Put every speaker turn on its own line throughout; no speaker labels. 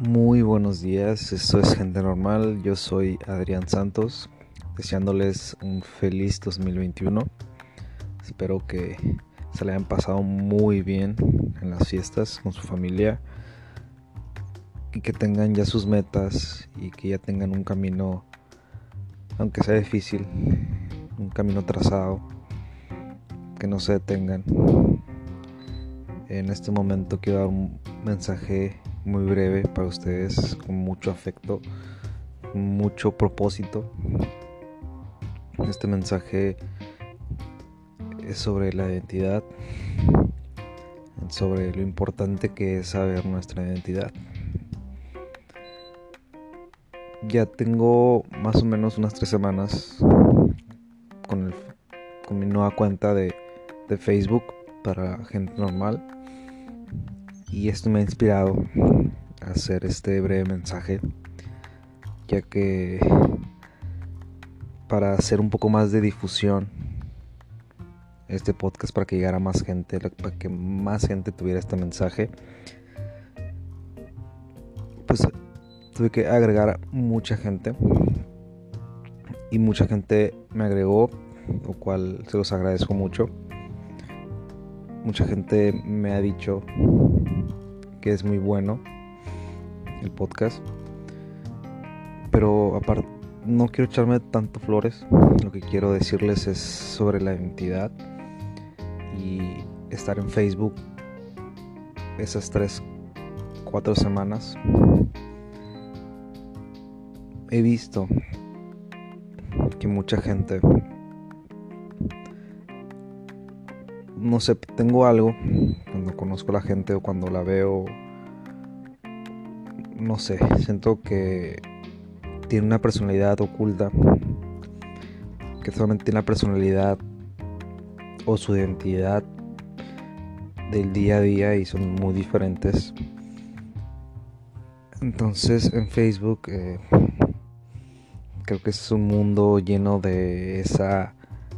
Muy buenos días, esto es Gente Normal, yo soy Adrián Santos, deseándoles un feliz 2021. Espero que se le hayan pasado muy bien en las fiestas con su familia y que tengan ya sus metas y que ya tengan un camino, aunque sea difícil, un camino trazado, que no se detengan. En este momento quiero dar un mensaje muy breve para ustedes, con mucho afecto, mucho propósito. Este mensaje es sobre la identidad, sobre lo importante que es saber nuestra identidad. Ya tengo más o menos unas tres semanas con, con mi nueva cuenta de, de Facebook para gente normal y esto me ha inspirado hacer este breve mensaje ya que para hacer un poco más de difusión este podcast para que llegara más gente para que más gente tuviera este mensaje pues tuve que agregar mucha gente. Y mucha gente me agregó lo cual se los agradezco mucho. Mucha gente me ha dicho que es muy bueno el podcast. Pero aparte, no quiero echarme tanto flores. Lo que quiero decirles es sobre la identidad y estar en Facebook esas tres, cuatro semanas. He visto que mucha gente no sé, tengo algo cuando conozco a la gente o cuando la veo, no sé, siento que tiene una personalidad oculta, que solamente tiene la personalidad o su identidad del día a día y son muy diferentes. Entonces en Facebook eh, creo que es un mundo lleno de esa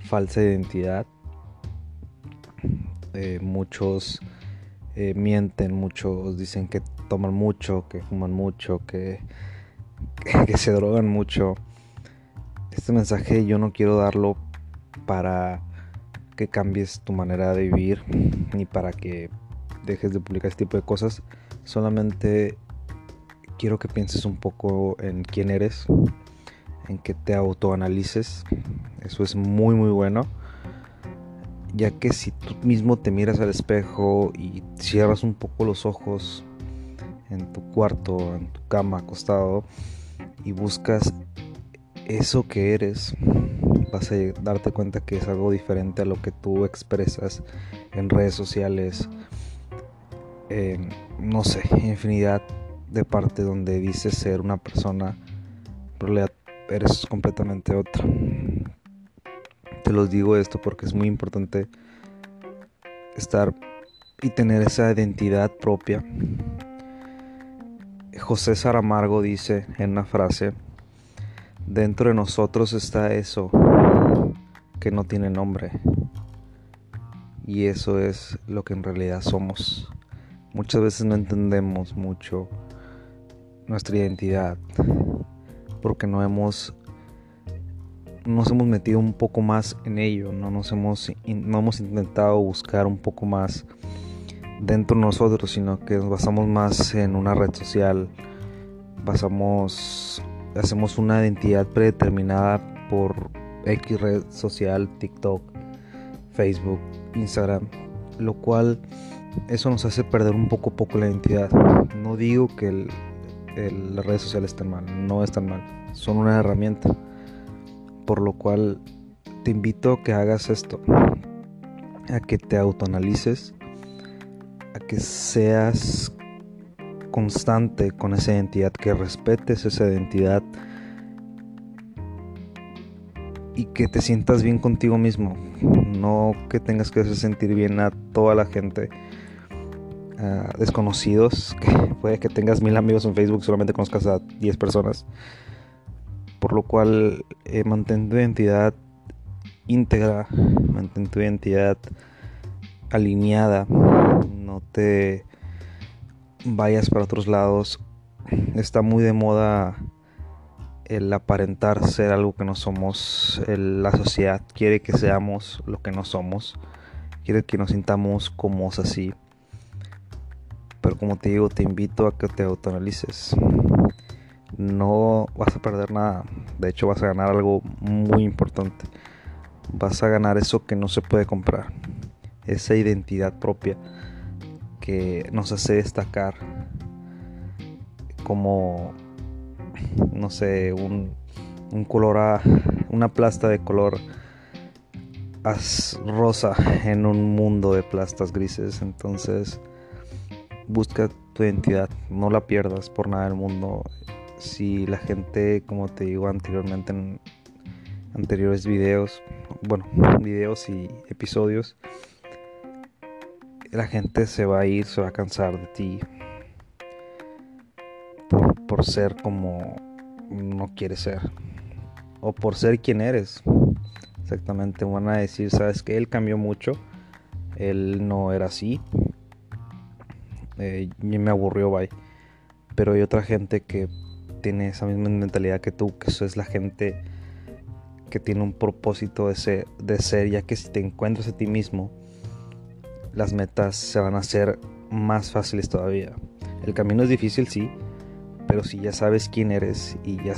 falsa identidad eh, muchos eh, mienten, muchos dicen que toman mucho, que fuman mucho, que, que, se drogan mucho. Este mensaje yo no quiero darlo para que cambies tu manera de vivir ni para que dejes de publicar este tipo de cosas. Solamente quiero que pienses un poco en quién eres, en que te autoanalices. Eso es muy muy bueno ya que si tú mismo te miras al espejo y cierras un poco los ojos en tu cuarto, en tu cama, acostado, y buscas eso que eres, vas a darte cuenta que es algo diferente a lo que tú expresas en redes sociales, no sé, infinidad de parte donde dices ser una persona, pero eres completamente otra. Te los digo esto porque es muy importante estar y tener esa identidad propia. José Saramargo dice en una frase, dentro de nosotros está eso que no tiene nombre. Y eso es lo que en realidad somos. Muchas veces no entendemos mucho nuestra identidad porque no hemos nos hemos metido un poco más en ello, no nos hemos, no hemos intentado buscar un poco más dentro de nosotros, sino que nos basamos más en una red social, basamos, hacemos una identidad predeterminada por X red social, TikTok, Facebook, Instagram, lo cual eso nos hace perder un poco poco la identidad. No digo que las redes sociales estén mal, no están mal, son una herramienta por lo cual te invito a que hagas esto, a que te autoanalices, a que seas constante con esa identidad, que respetes esa identidad y que te sientas bien contigo mismo, no que tengas que hacer sentir bien a toda la gente. desconocidos, que puede que tengas mil amigos en Facebook, solamente conozcas a 10 personas por lo cual eh, mantén tu identidad íntegra, mantén tu identidad alineada, no te vayas para otros lados está muy de moda el aparentar ser algo que no somos. la sociedad quiere que seamos lo que no somos. Quiere que nos sintamos como así. Pero como te digo, te invito a que te autoanalices. No vas a perder nada. De hecho, vas a ganar algo muy importante. Vas a ganar eso que no se puede comprar. Esa identidad propia que nos hace destacar como no sé, un, un color, una plasta de color rosa en un mundo de plastas grises. Entonces, busca tu identidad, no la pierdas por nada del mundo. Si la gente, como te digo anteriormente en anteriores videos, bueno, videos y episodios, la gente se va a ir, se va a cansar de ti, por, ser como no quieres ser. O por ser quien eres. Exactamente. Van a decir, sabes que él cambió mucho. Él no era así. Eh, me aburrió, bye. Pero hay otra gente que tiene esa misma mentalidad que tú, que eso es la gente que tiene un propósito de ser, de ser, ya que si te encuentras a ti mismo, las metas se van a hacer más fáciles todavía. El camino es difícil, sí, pero si ya sabes quién eres y ya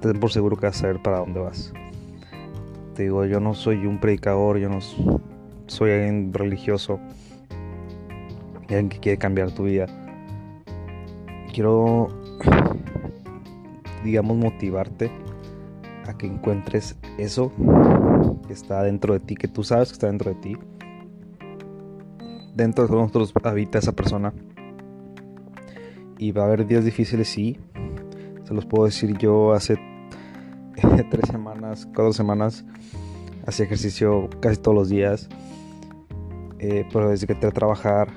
ten por seguro que vas a saber para dónde vas. Te digo, yo no soy un predicador, yo no soy alguien religioso, alguien que quiere cambiar tu vida. Quiero, digamos, motivarte a que encuentres eso que está dentro de ti, que tú sabes que está dentro de ti. Dentro de nosotros habita esa persona y va a haber días difíciles, sí. Se los puedo decir yo hace tres semanas, cuatro semanas, hacía ejercicio casi todos los días. Eh, pero desde que entré a trabajar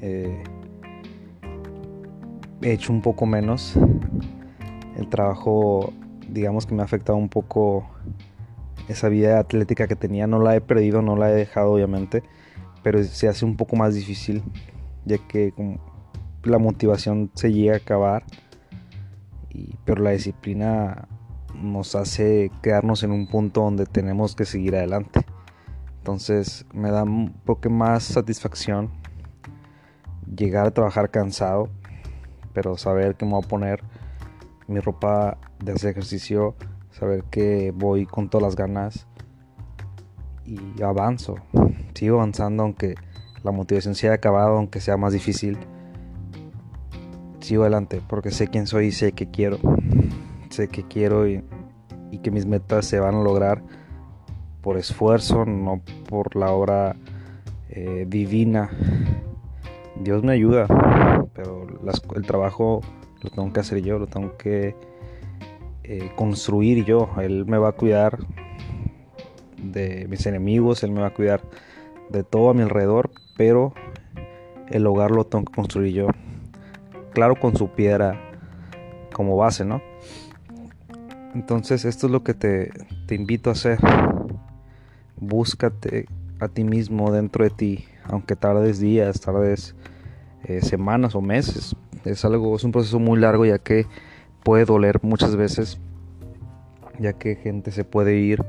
eh, he hecho un poco menos. El trabajo, digamos que me ha afectado un poco esa vida atlética que tenía. No la he perdido, no la he dejado obviamente, pero se hace un poco más difícil, ya que la motivación se llega a acabar, y, pero la disciplina nos hace quedarnos en un punto donde tenemos que seguir adelante. Entonces me da un poco más satisfacción llegar a trabajar cansado, pero saber que me voy a poner mi ropa de hacer ejercicio, saber que voy con todas las ganas y avanzo. Sigo avanzando aunque la motivación se haya acabado, aunque sea más difícil sigo adelante porque sé quién soy y sé que quiero. Sé que quiero y, que mis metas se van a lograr por esfuerzo, no por la obra eh, divina. Dios me ayuda, pero el trabajo lo tengo que hacer yo, lo tengo que eh, construir yo. Él me va a cuidar de mis enemigos, Él me va a cuidar de todo a mi alrededor, pero el hogar lo tengo que construir yo claro con su piedra como base, ¿no? Entonces esto es lo que te, invito a hacer. Búscate a ti mismo dentro de ti, aunque tardes días, tardes eh, semanas o meses. Es algo, es un proceso muy largo ya que puede doler muchas veces, ya que gente se puede ir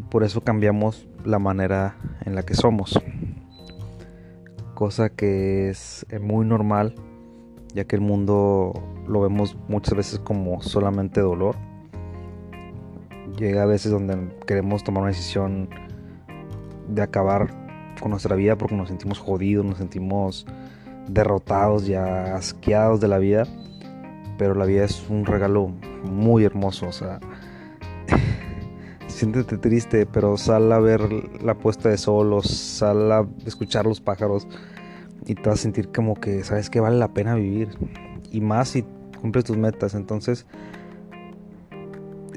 y por eso cambiamos la manera en la que somos. Cosa que es eh, muy normal ya que el mundo lo vemos muchas veces como solamente dolor. Llega a veces donde queremos tomar una decisión de acabar con nuestra vida porque nos sentimos jodidos, nos sentimos derrotados, ya asqueados de la vida. Pero la vida es un regalo muy hermoso, o sea, siéntete triste, pero sal a ver la puesta de sol o sal a escuchar los pájaros y te vas a sentir como que sabes que vale la pena vivir. Y más si cumples tus metas. Entonces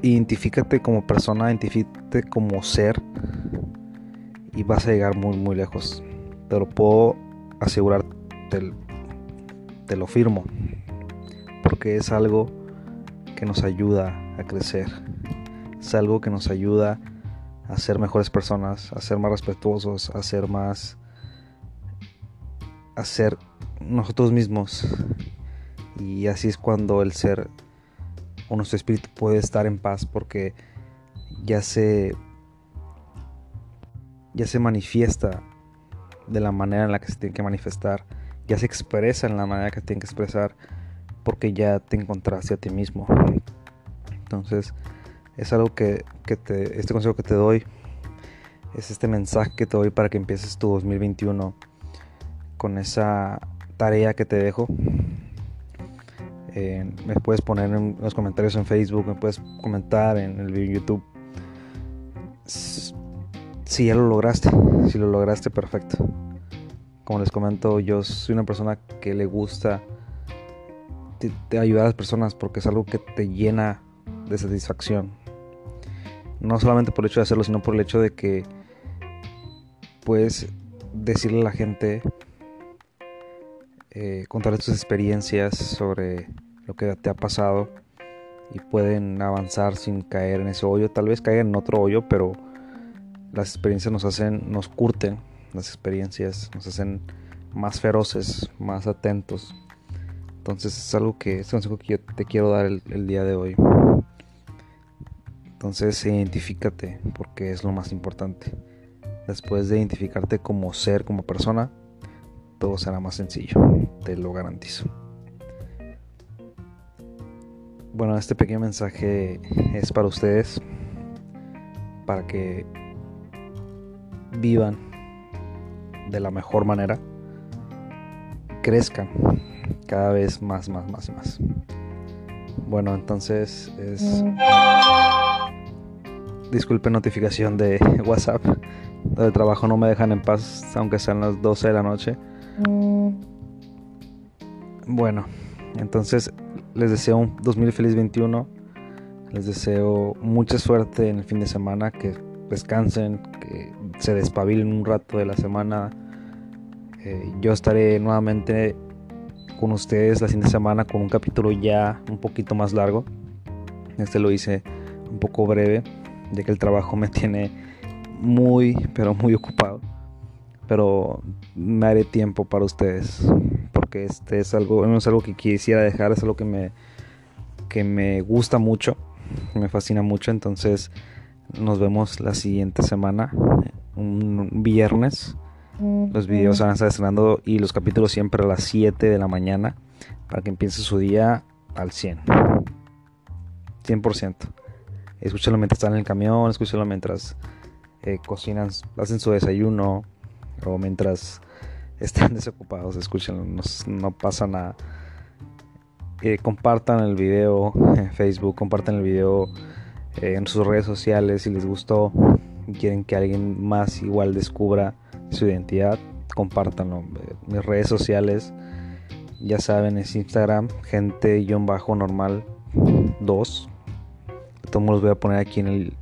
identifícate como persona identifícate como ser y vas a llegar muy muy lejos. Te lo puedo asegurar te, te lo firmo porque es algo que nos ayuda a crecer es algo que nos ayuda a ser mejores personas a ser más respetuosos a ser más a ser nosotros mismos Y así es cuando el ser o nuestro espíritu puede estar en paz porque ya se ya se manifiesta de la manera en la que se tiene que manifestar, ya se expresa en la manera que se tiene que expresar porque ya te encontraste a ti mismo. Entonces, es algo que, que te, este consejo que te doy, es este mensaje que te doy para que empieces tu 2021 con esa tarea que te dejo. Eh, me puedes poner en los comentarios en Facebook, me puedes comentar en el video YouTube. Si ya lo lograste, si lo lograste, perfecto. Como les comento, yo soy una persona que le gusta ayudar a las personas porque es algo que te llena de satisfacción. No solamente por el hecho de hacerlo, sino por el hecho de que puedes decirle a la gente, eh, tus experiencias sobre lo que te ha pasado y pueden avanzar sin caer en ese hoyo. Tal vez caigan en otro hoyo, pero las experiencias nos hacen, nos curten, las experiencias nos hacen más feroces, más atentos. Entonces es algo que es un consejo que yo te quiero dar el, el día de hoy. Entonces identifícate porque es lo más importante. Después de identificarte como ser, como persona, todo será más sencillo, te lo garantizo. Bueno, este pequeño mensaje es para ustedes, para que vivan de la mejor manera, crezcan cada vez más, más, más más. Bueno, entonces es... Disculpe notificación de WhatsApp. De trabajo no me dejan en paz, aunque sean las 12 de la noche. Bueno, entonces les deseo un 2000 feliz 21. Les deseo mucha suerte en el fin de semana, que descansen, que se despabilen un rato de la semana. Eh, yo estaré nuevamente con ustedes la siguiente semana con un capítulo ya un poquito más largo. Este lo hice un poco breve, ya que el trabajo me tiene muy, pero muy ocupado. Pero me haré tiempo para ustedes, porque este es algo, no es algo que quisiera dejar, es algo que me, que me gusta mucho, me fascina mucho. Entonces, nos vemos la siguiente semana, un viernes los videos van a estar estrenando y los capítulos siempre a las 7 de la mañana para que empiece su día al 100. 100%. Escúchalo mientras están en el camión, escúchalo mientras eh, cocinan, hacen su desayuno o mientras están desocupados, escúchenlo, no, pasa nada. Eh, compartan el video en Facebook, compartan el video eh, en sus redes sociales si les gustó quieren que alguien más igual descubra su identidad, compártanlo. Mis redes sociales, ya saben, es Instagram, gente-normal 2. Todos los voy a poner aquí en el,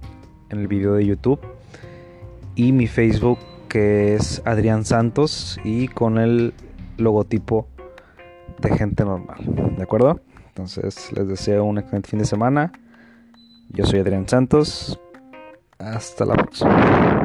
en el video de YouTube. Y mi Facebook, que es Adrián Santos, y con el logotipo de gente normal. ¿De acuerdo? Entonces les deseo un excelente fin de semana. Yo soy Adrián Santos. Hasta la próxima.